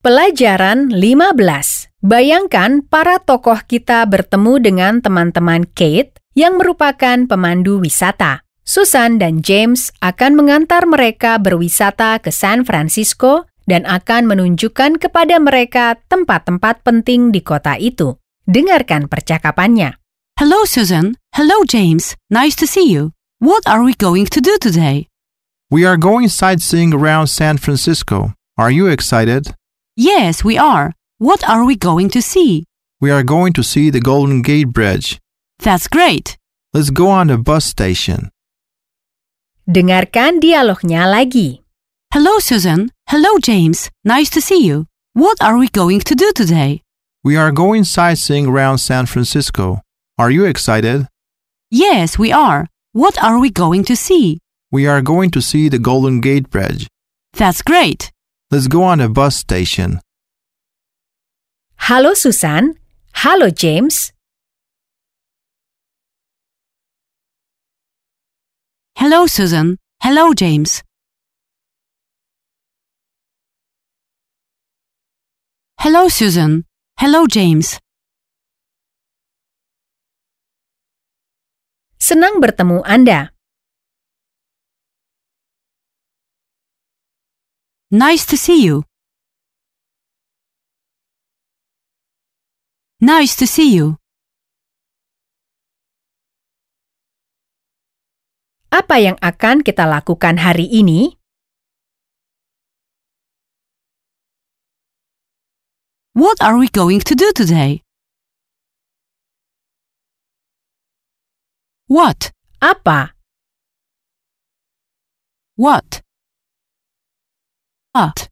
Pelajaran 15. Bayangkan para tokoh kita bertemu dengan teman-teman Kate yang merupakan pemandu wisata. Susan dan James akan mengantar mereka berwisata ke San Francisco dan akan menunjukkan kepada mereka tempat-tempat penting di kota itu. Dengarkan percakapannya. Hello, Susan. Hello, James. Nice to see you. What are we going to do today? We are going sightseeing around San Francisco. Are you excited? Yes, we are. What are we going to see? We are going to see the Golden Gate Bridge. That's great. Let's go on the bus station. Dengarkan dialognya lagi. Hello, Susan. Hello, James. Nice to see you. What are we going to do today? We are going sightseeing around San Francisco. Are you excited? Yes, we are. What are we going to see? We are going to see the Golden Gate Bridge. That's great. Let's go on the bus station. Halo Susan. Halo James. Hello, Susan. Hello, James. Hello, Susan. Hello, James. Senang bertemu Anda. Nice to see you. Nice to see you. Apa yang akan kita lakukan hari ini? What are we going to do today? What? Apa? What? hot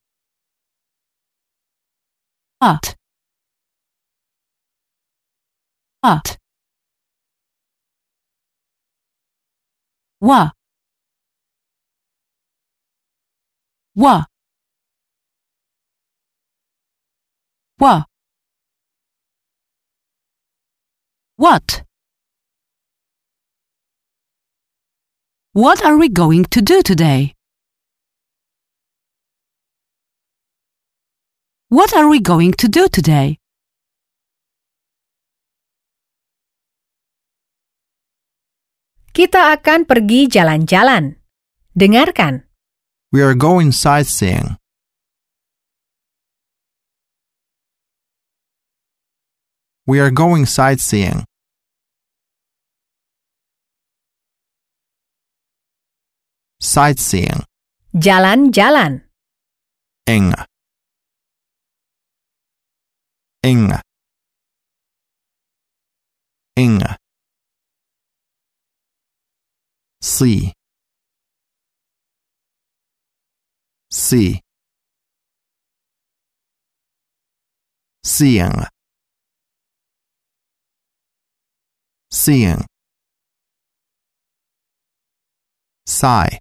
hot hot wa. Wa. Wa. What? What are we going to do today? What are we going to do today? Kita akan pergi jalan-jalan. Dengarkan. We are going sightseeing. We are going sightseeing. Sightseeing. Jalan-jalan. Ing. Ing. Ing. See. See. Seeing. Seeing. Sigh.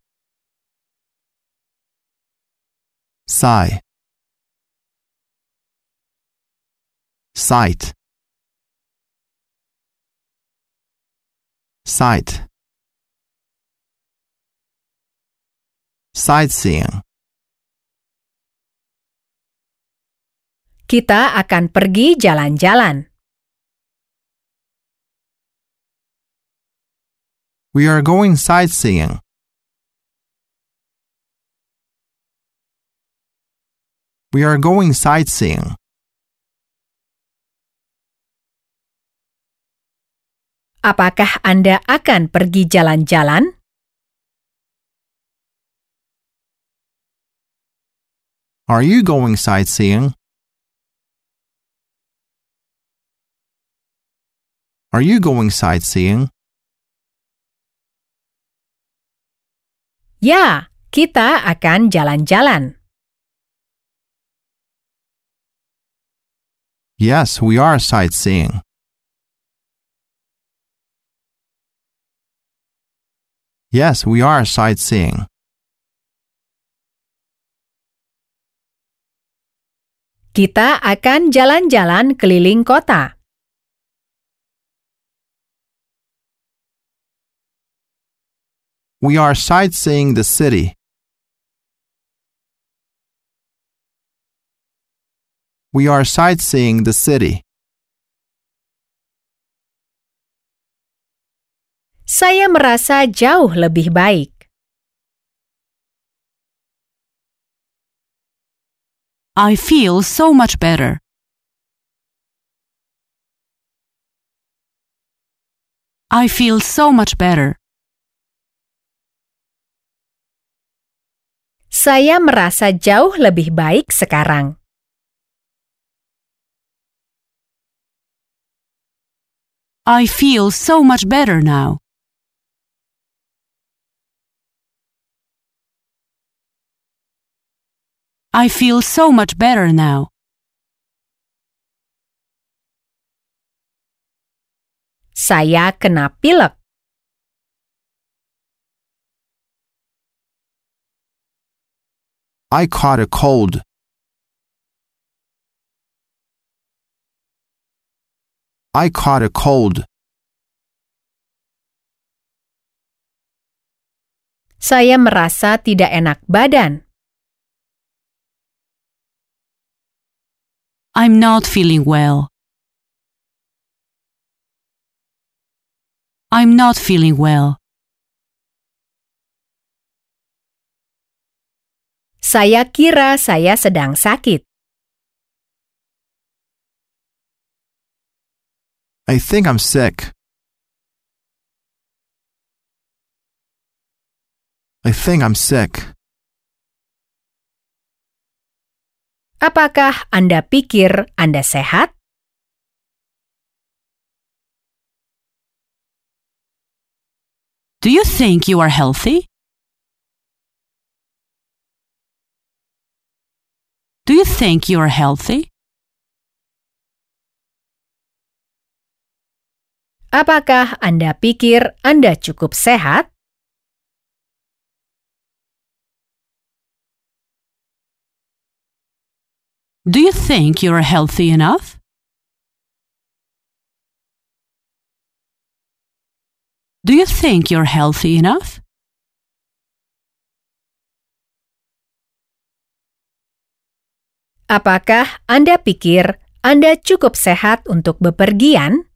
Sigh. Sight. Sight. Sightseeing. Kita akan pergi jalan-jalan. We are going sightseeing. We are going sightseeing. Apakah Anda akan pergi jalan-jalan? Are you going sightseeing? Are you going sightseeing? Ya, kita akan jalan-jalan. Yes, we are sightseeing. Yes, we are sightseeing. Kita akan jalan-jalan keliling kota. We are sightseeing the city. We are sightseeing the city. Saya merasa jauh lebih baik. I feel so much better. I feel so much better. Saya merasa jauh lebih baik sekarang. I feel so much better now. I feel so much better now. Saya kena pilek. I caught a cold. I caught a cold. Saya merasa tidak enak badan. I'm not feeling well. I'm not feeling well. Saya kira saya sedang sakit. I think I'm sick. I think I'm sick. Apakah Anda pikir Anda sehat? Do you think you are healthy? Do you think you are healthy? Apakah Anda pikir Anda cukup sehat? Do you think you are healthy enough? Do you think you're healthy enough? Apakah Anda pikir Anda cukup sehat untuk bepergian?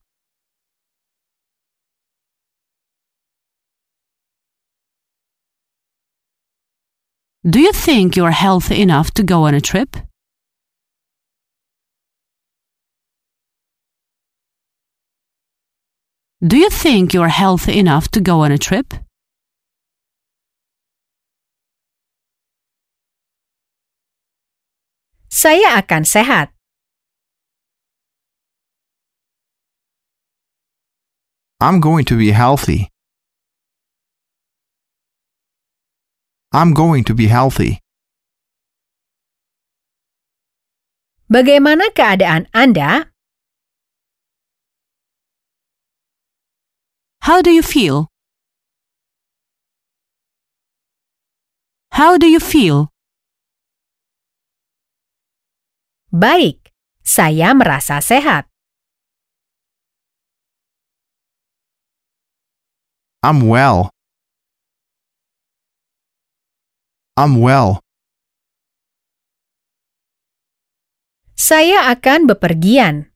Do you think you're healthy enough to go on a trip? Do you think you're healthy enough to go on a trip? Saya akan sehat. I'm going to be healthy. I'm going to be healthy. Bagaimana keadaan Anda? How do you feel? How do you feel? Baik, saya merasa sehat. I'm well. I'm well. Saya akan bepergian.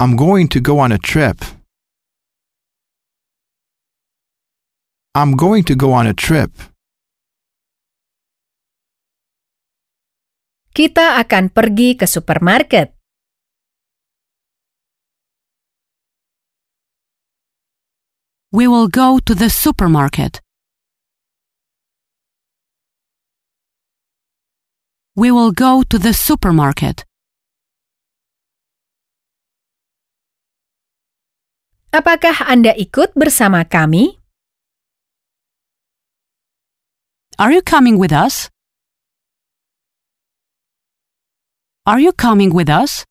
I'm going to go on a trip. I'm going to go on a trip. Kita akan pergi ke supermarket. We will go to the supermarket. We will go to the supermarket. Apakah Anda ikut bersama kami? Are you coming with us? Are you coming with us?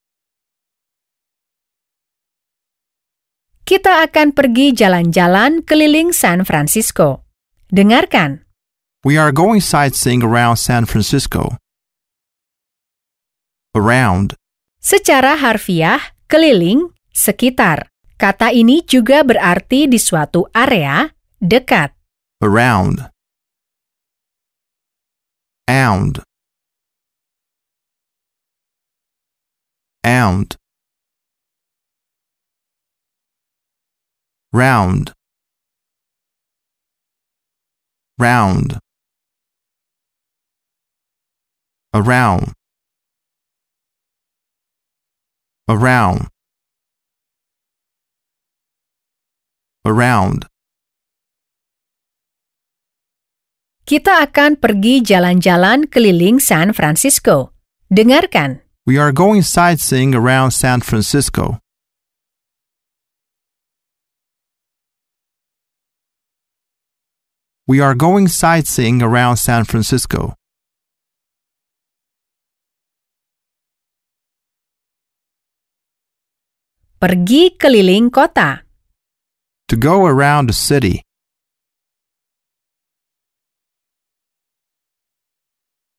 Kita akan pergi jalan-jalan keliling San Francisco. Dengarkan. We are going sightseeing around San Francisco. Around. Secara harfiah, keliling, sekitar. Kata ini juga berarti di suatu area dekat. Around. Around. Around. Round. Round. Around. Around. Around Kita akan pergi jalan-jalan keliling San Francisco. Dengarkan. We are going sightseeing around San Francisco. We are going sightseeing around San Francisco. Pergi keliling kota. To go around a city.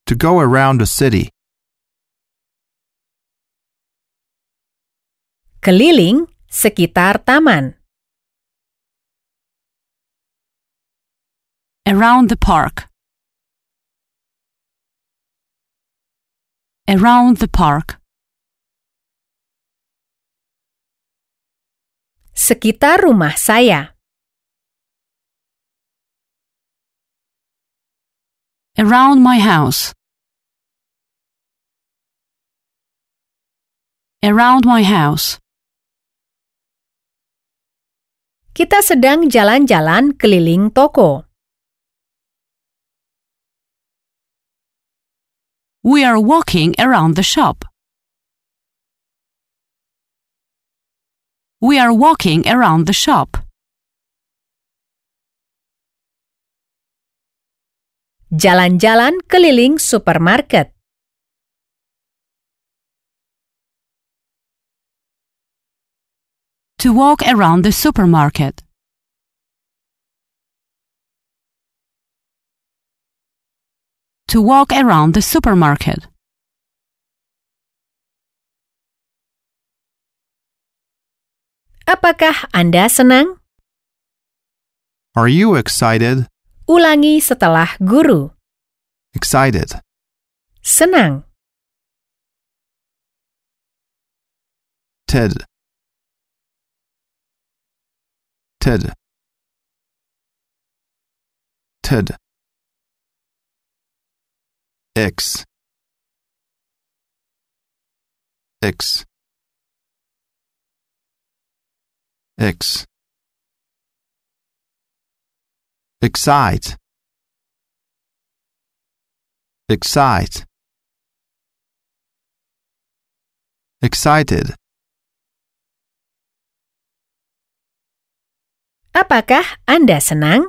To go around the city. Keliling sekitar taman. Around the park. Around the park. Sekitar rumah saya. Around my house. Around my house. Kita sedang jalan-jalan keliling toko. We are walking around the shop. We are walking around the shop. Jalan-jalan keliling supermarket. To walk around the supermarket. To walk around the supermarket. Apakah Anda senang? Are you excited? Ulangi setelah guru. Excited. Senang. Ted. Ted. Ted. X. X. X. Excite. Excite. Excited. Apakah Anda senang?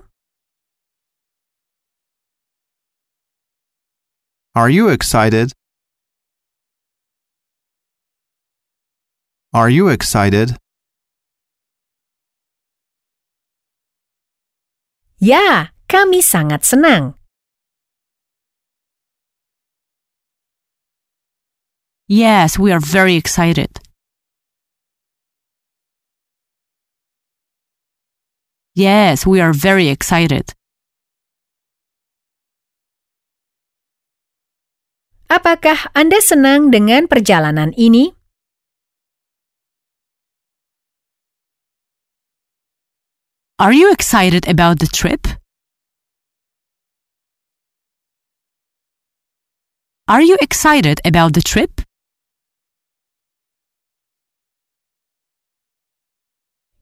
Are you excited? Are you excited? Ya, kami sangat senang. Yes, we are very excited. Yes, we are very excited. Apakah Anda senang dengan perjalanan ini? Are you excited about the trip? Are you excited about the trip?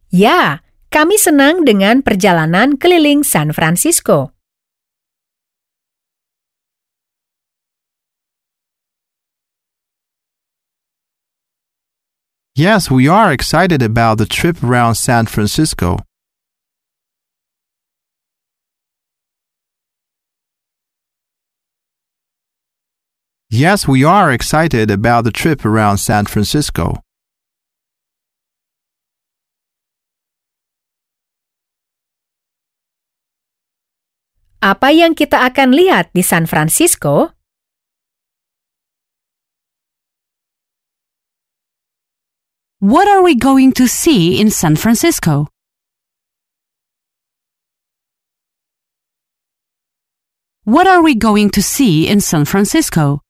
Ya, kami senang dengan perjalanan keliling San Francisco. Yes, we are excited about the trip around San Francisco. Yes, we are excited about the trip around San Francisco. Apa yang kita akan lihat di San Francisco? What are we going to see in San Francisco? What are we going to see in San Francisco?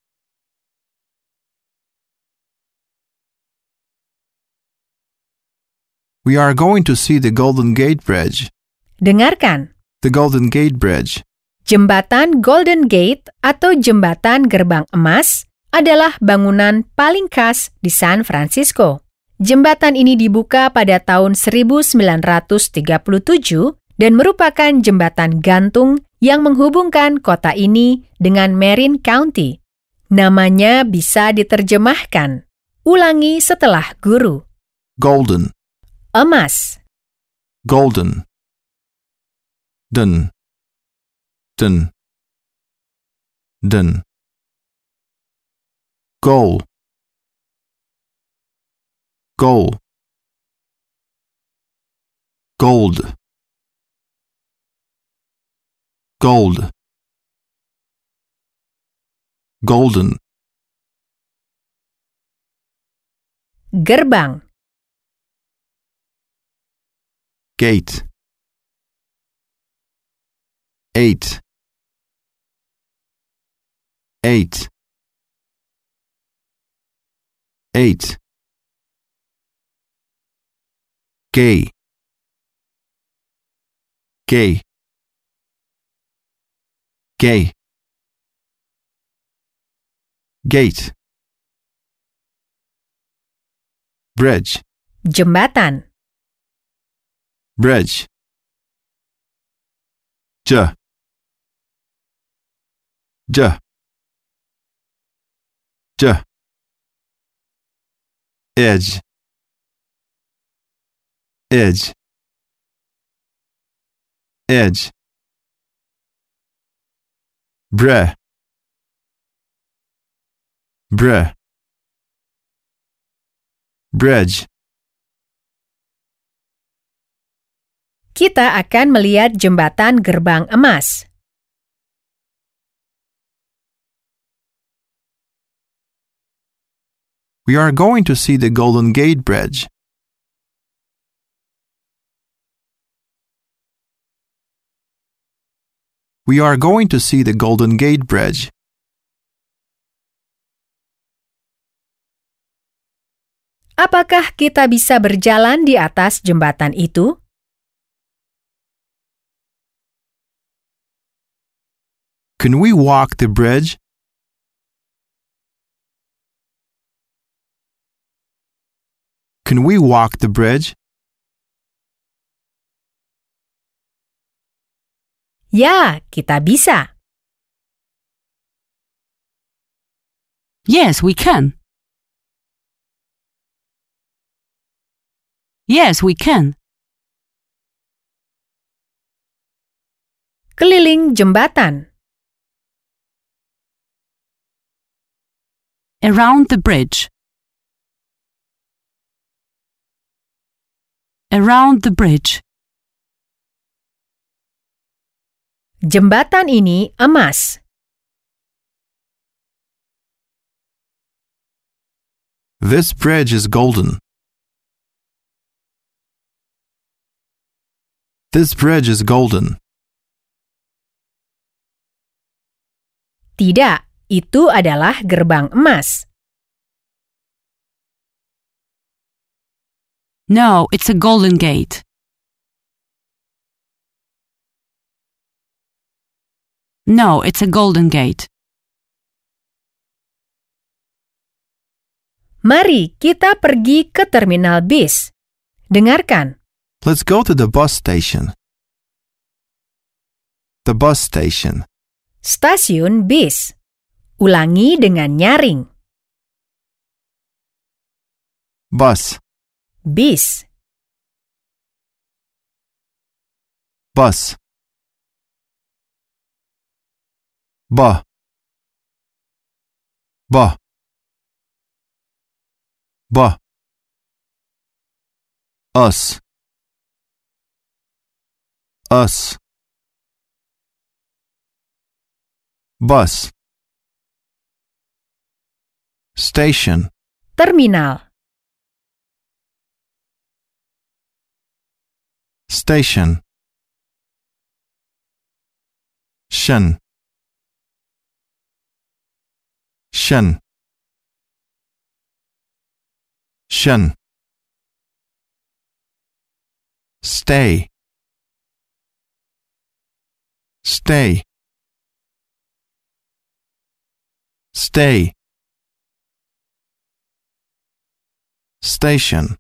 We are going to see the Golden Gate Bridge. Dengarkan. The Golden Gate Bridge. Jembatan Golden Gate atau Jembatan Gerbang Emas adalah bangunan paling khas di San Francisco. Jembatan ini dibuka pada tahun 1937 dan merupakan jembatan gantung yang menghubungkan kota ini dengan Marin County. Namanya bisa diterjemahkan. Ulangi setelah guru. Golden. Emas, Golden. Dun. Dun. Dun. Goal. Goal. Gold. Gold. Golden. gerbang, Gate. Eight. Gay. Gay. Gay. Gate. Bridge. jembatan, Bridge. J. J. J. Edge. Edge. Edge. Bre. Bre. Bridge. Kita akan melihat jembatan gerbang emas. We are going to see the Golden Gate Bridge. We are going to see the Golden Gate Bridge. Apakah kita bisa berjalan di atas jembatan itu? Can we walk the bridge? Can we walk the bridge? Ya, kita bisa. Yes, we can. Yes, we can. Keliling jembatan, Around the bridge. Around the bridge. jembatan ini emas. This bridge is golden. This bridge is golden. Tidak, itu adalah gerbang emas. No, it's a golden gate. No, it's a golden gate. Mari kita pergi ke terminal bis. Dengarkan, Let's go to the bus station. The bus station. stasiun bis. Ulangi dengan nyaring. Bus. Bis, Bus. Ba. Ba. Ba. Us. Us. Bus. Station. terminal, Station. Shen. Shen. Shen. Stay. Stay. Stay. Station.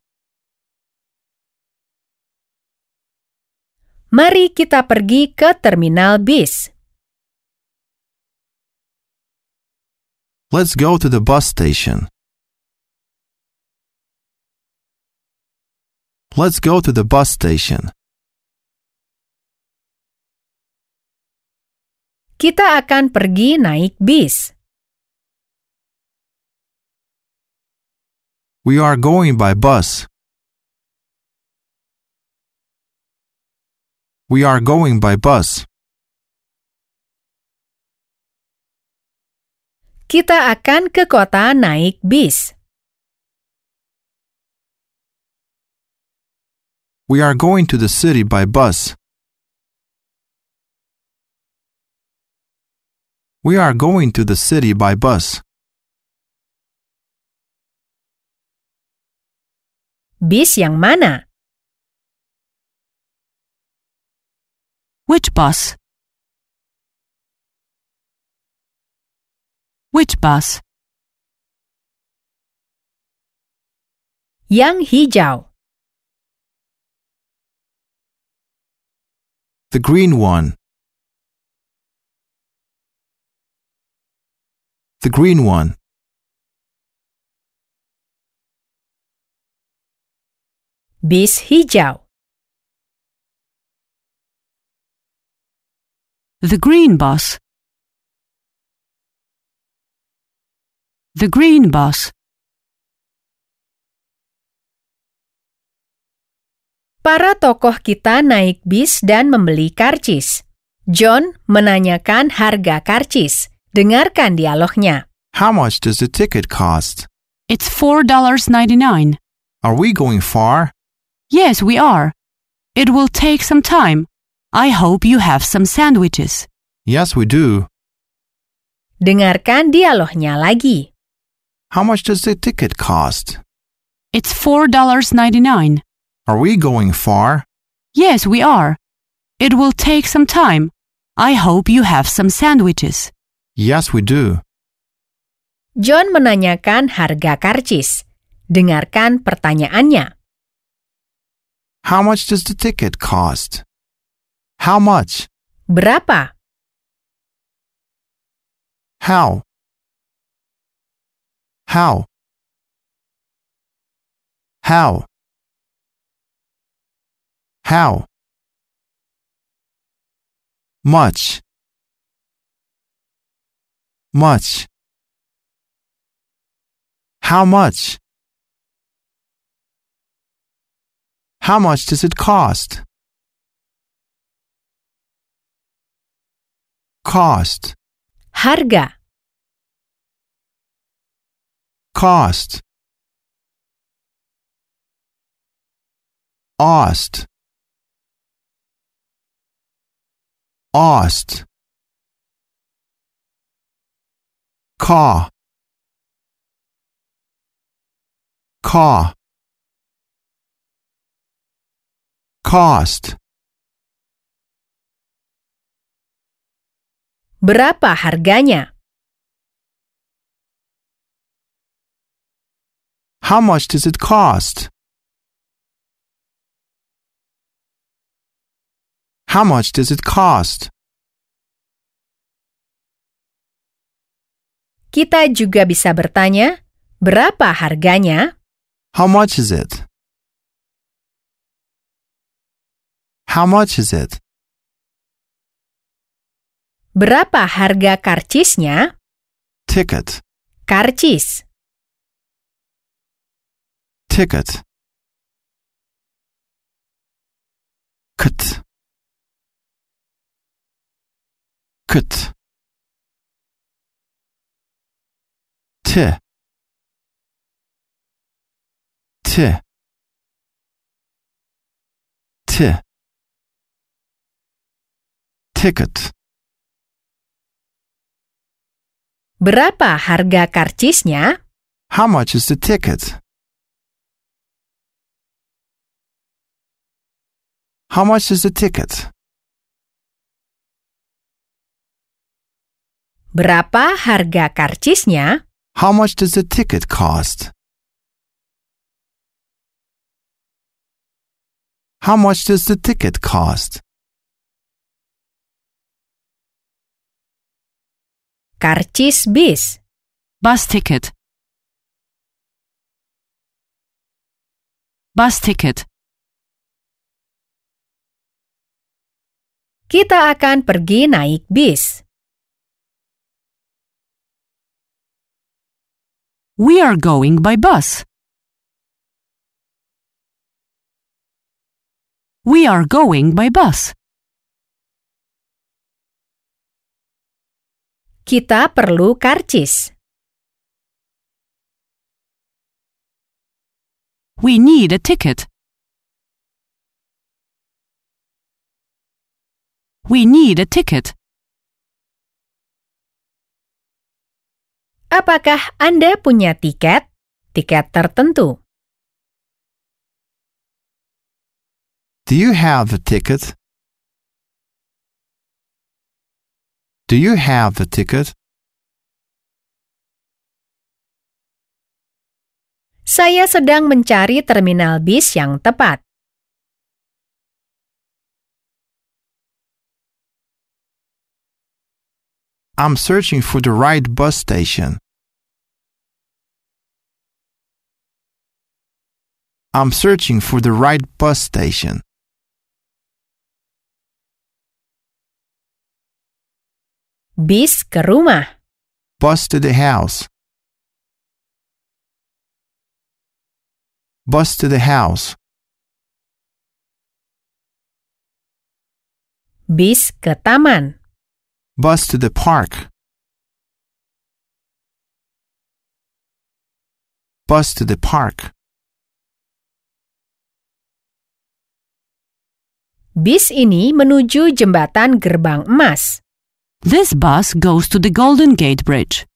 Mari kita pergi ke terminal bis. Let's go to the bus station. Let's go to the bus station. Kita akan pergi naik bis. We are going by bus. We are going by bus. Kita akan ke kota naik bis. We are going to the city by bus. We are going to the city by bus. Bis yang mana? Which bus? Which bus? Yang hijau. The green one. The green one. Bis hijau. The green bus. The green bus. Para tokoh kita naik bis dan membeli karcis. John menanyakan harga karcis. Dengarkan dialognya. How much does the ticket cost? It's $4.99. Are we going far? Yes, we are. It will take some time. I hope you have some sandwiches. Yes, we do. Dengarkan dialognya lagi. How much does the ticket cost? It's $4.99. Are we going far? Yes, we are. It will take some time. I hope you have some sandwiches. Yes, we do. John menanyakan harga karcis. Dengarkan pertanyaannya. How much does the ticket cost? How much? Berapa? How? How? How? How? Much. Much. How much? How much does it cost? Cost. Harga. Cost. Ost. Ost. Caw. Caw. Cost. Berapa harganya? How much does it cost? How much does it cost? Kita juga bisa bertanya, berapa harganya? How much is it? How much is it? Berapa harga karcisnya? Ticket. Karcis. Ticket. Cut. Cut. T. T. T. Ticket. Berapa harga karcisnya? How much is the ticket? How much is the ticket? Berapa harga karcisnya? How much does the ticket cost? How much does the ticket cost? Karcis bis. Bus ticket. Bus ticket. Kita akan pergi naik bis. We are going by bus. We are going by bus. Kita perlu karcis. We need a ticket. We need a ticket. Apakah Anda punya tiket? Tiket tertentu. Do you have the ticket? Do you have the ticket? Saya sedang mencari terminal bis yang tepat. I'm searching for the right bus station. I'm searching for the right bus station. Bis ke rumah. Bus to the house. Bus to the house. Bis ke taman. Bus to the park. Bus to the park. Bis ini menuju jembatan Gerbang Emas. This bus goes to the Golden Gate Bridge.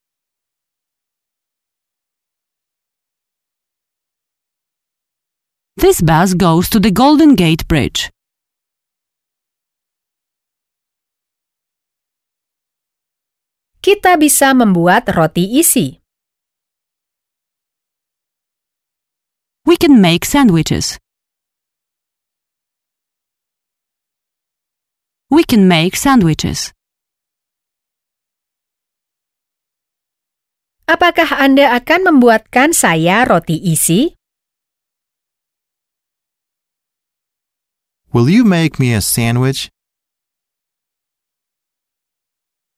This bus goes to the Golden Gate Bridge. Kita bisa membuat roti isi. We can make sandwiches. We can make sandwiches. Apakah Anda akan membuatkan saya roti isi? Will you make me a sandwich?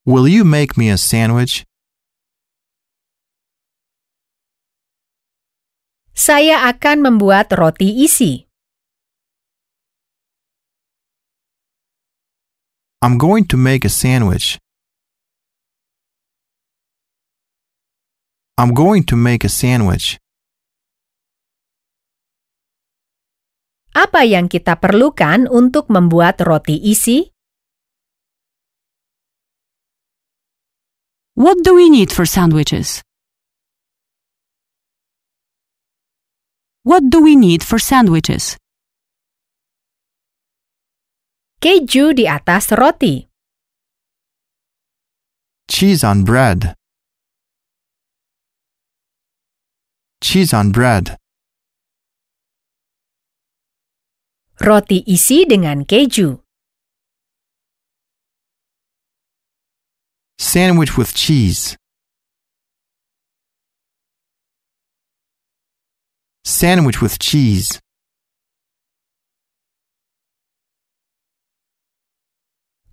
Will you make me a sandwich? Saya akan membuat roti isi. I'm going to make a sandwich. I'm going to make a sandwich. Apa yang kita perlukan untuk membuat roti isi? What do we need for sandwiches? What do we need for sandwiches? Keju di atas roti. Cheese on bread. Cheese on bread. Roti isi dengan keju. Sandwich with cheese. Sandwich with cheese.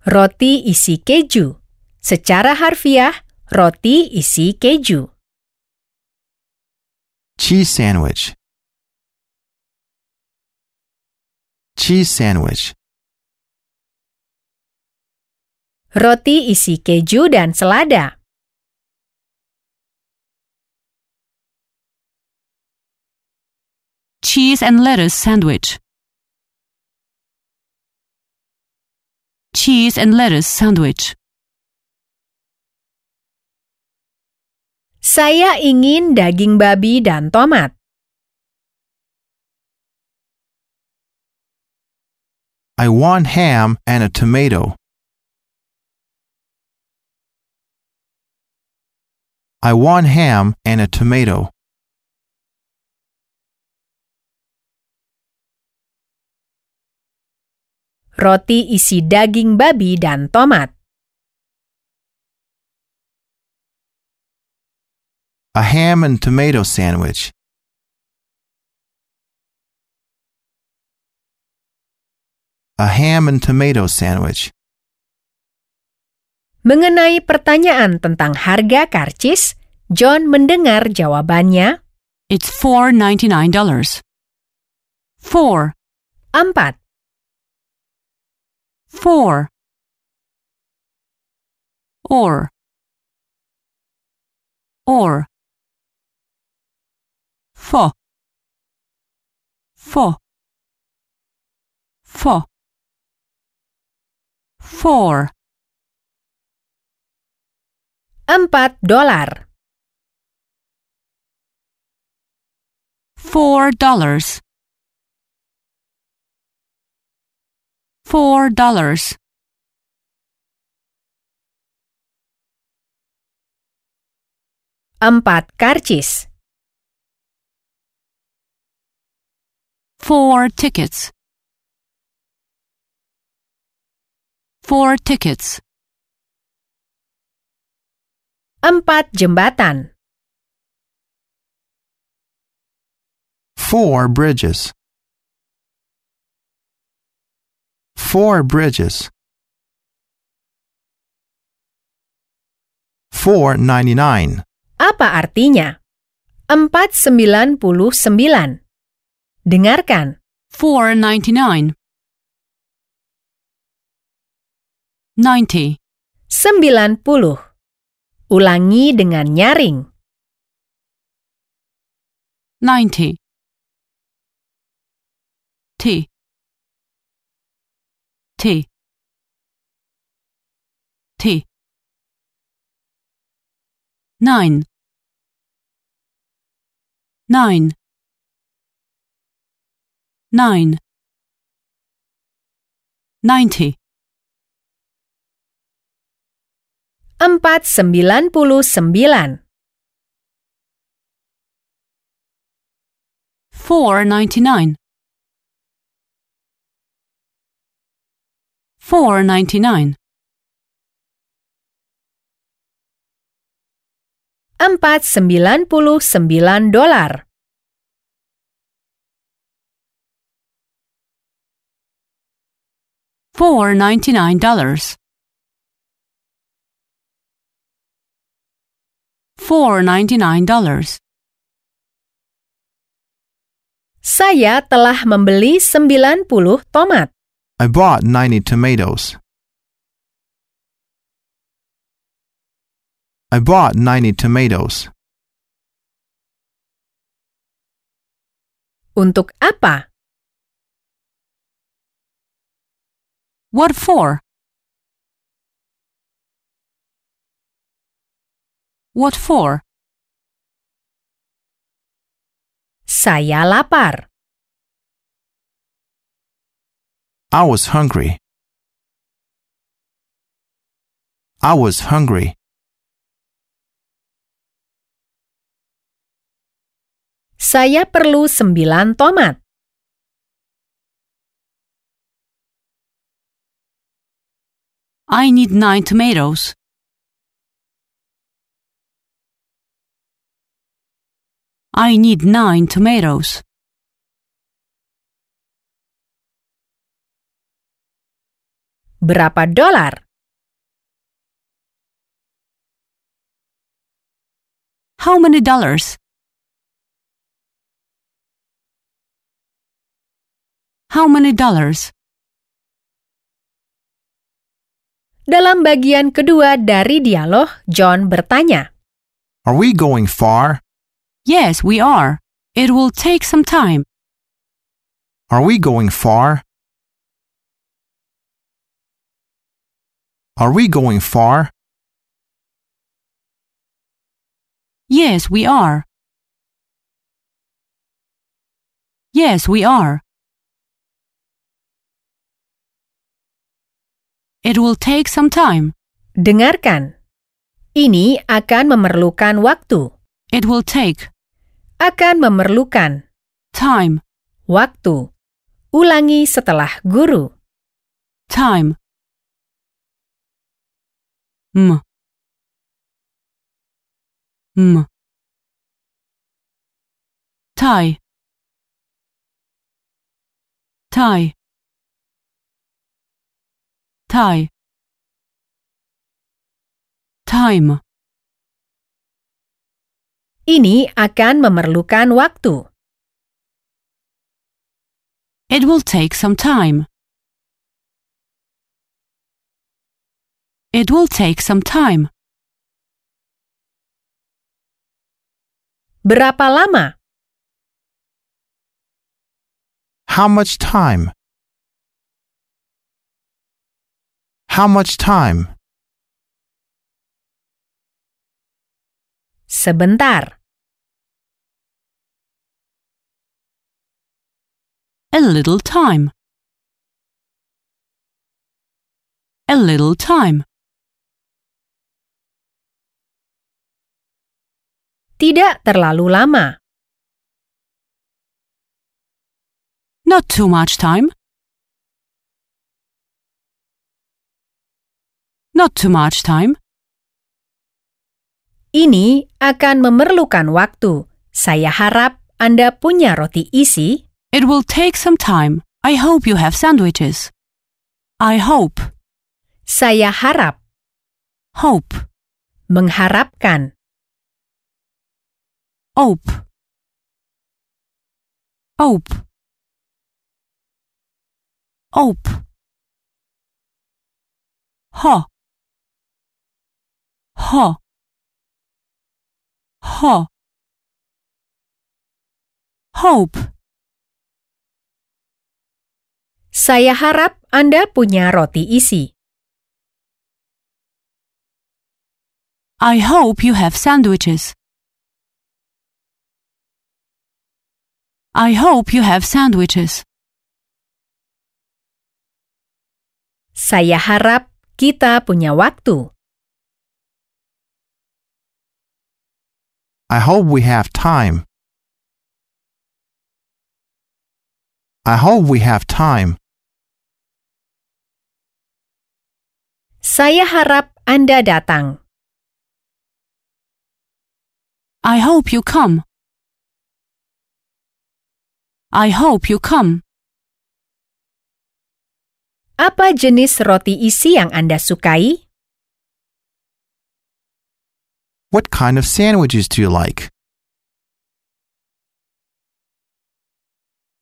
Roti isi keju. Secara harfiah, roti isi keju. Cheese sandwich. Cheese sandwich. Roti isi keju dan selada. Cheese and lettuce sandwich. Cheese and lettuce sandwich. Saya ingin daging babi dan tomat. I want ham and a tomato. I want ham and a tomato. Roti isi daging babi dan tomat. A ham and tomato sandwich. A ham and tomato sandwich. Mengenai pertanyaan tentang harga karcis, John mendengar jawabannya It's $4.99. Four, empat. four. Or, or. Fo, fo, fo. Four, Empat dolar. four dollars. Four dollars. Empat karcis. Four tickets. Four tickets. Empat jembatan. Four bridges. Four bridges. Four ninety nine. Apa artinya? Empat sembilan puluh sembilan. Dengarkan. Four ninety nine. Ninety. Sembilan puluh. Ulangi dengan nyaring. Ninety. T. T. T. Nine. Nine. Nine. Ninety. Empat sembilan puluh sembilan. Four ninety nine. Four ninety nine. Empat sembilan puluh sembilan dolar. for $99. Four ninety-nine dollars. Saya telah membeli 90 tomat. I bought 90 tomatoes. I bought 90 tomatoes. Untuk apa? What for? What for? Saya lapar. I was hungry. I was hungry. Saya perlu sembilan tomat. I need nine tomatoes. I need nine tomatoes. Berapa dolar? How many dollars? How many dollars? Dalam bagian kedua dari dialog, John bertanya, Are we going far? Yes, we are. It will take some time. Are we going far? Are we going far? Yes, we are. Yes, we are. It will take some time. Dengarkan. Ini akan memerlukan waktu. It will take Akan memerlukan time. waktu. Ulangi setelah guru. Time. M. M. Tie. Tie. Tie. Time. Ini akan memerlukan waktu. It will take some time. It will take some time. Berapa lama? How much time? How much time? Sebentar. A little time. A little time. Tidak terlalu lama. Not too much time. Not too much time. Ini akan memerlukan waktu. Saya harap Anda punya roti isi. It will take some time. I hope you have sandwiches. I hope. Saya harap. Hope. Mengharapkan. Hope. Hope. Hope. Ho. Ho. Ho. Hope. Saya harap Anda punya roti isi. I hope you have sandwiches. I hope you have sandwiches. Saya harap kita punya waktu. I hope we have time. I hope we have time. Saya harap Anda datang. I hope you come. I hope you come. Apa jenis roti isi yang Anda sukai? What kind of sandwiches do you like?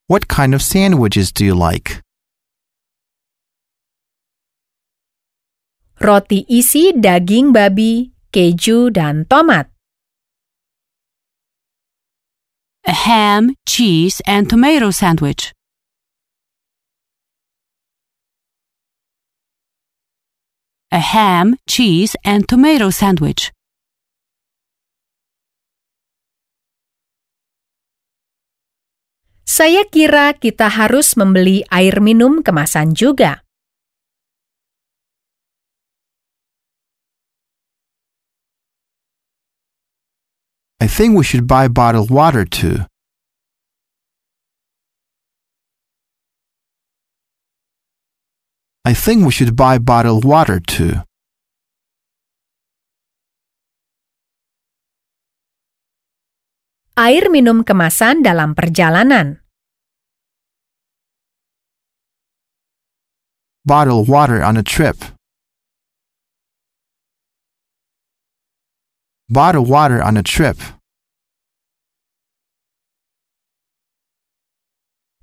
What kind of sandwiches do you like? Roti isi daging babi, keju, dan tomat. A ham, cheese, and tomato sandwich. A ham, cheese, and tomato sandwich. Saya kira kita harus membeli air minum kemasan juga. I think we should buy bottled water too. I think we should buy bottled water too. Air minum kemasan dalam perjalanan. Bottled water on a trip. Bottled water on a trip.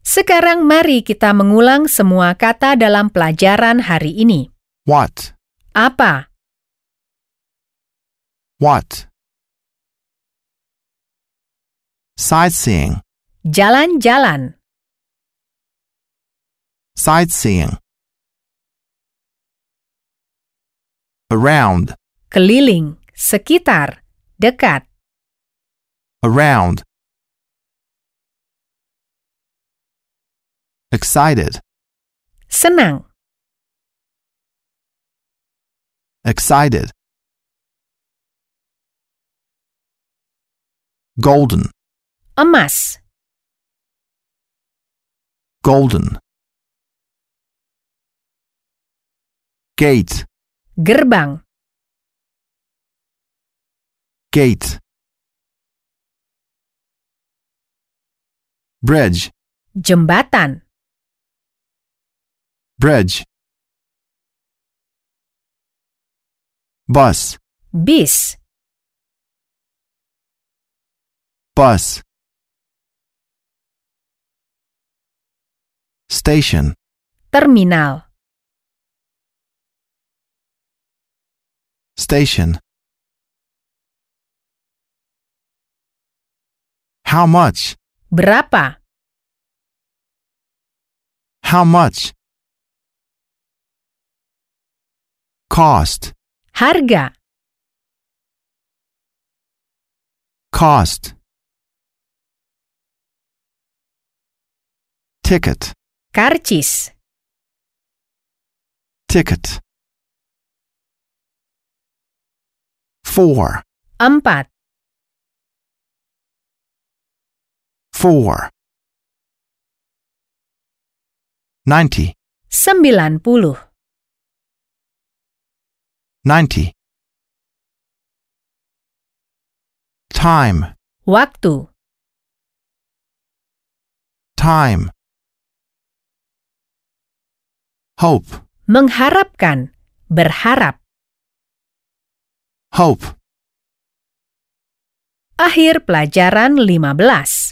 Sekarang mari kita mengulang semua kata dalam pelajaran hari ini. What? Apa? What? Sightseeing. Jalan-jalan. Sightseeing. Around. Keliling. Sekitar. Dekat. Around. Excited. Senang. excited. Golden, emas, golden. Gate, gerbang, gate. Bridge, jembatan, bridge. Bus, bis, bus. Station, terminal, station. How much? berapa, How much? Cost, harga, cost. Ticket, karcis, ticket. Four, empat, four. Ninety, sembilan puluh, ninety. Time, waktu, time. Hope, mengharapkan, berharap. Hope. Akhir pelajaran 15.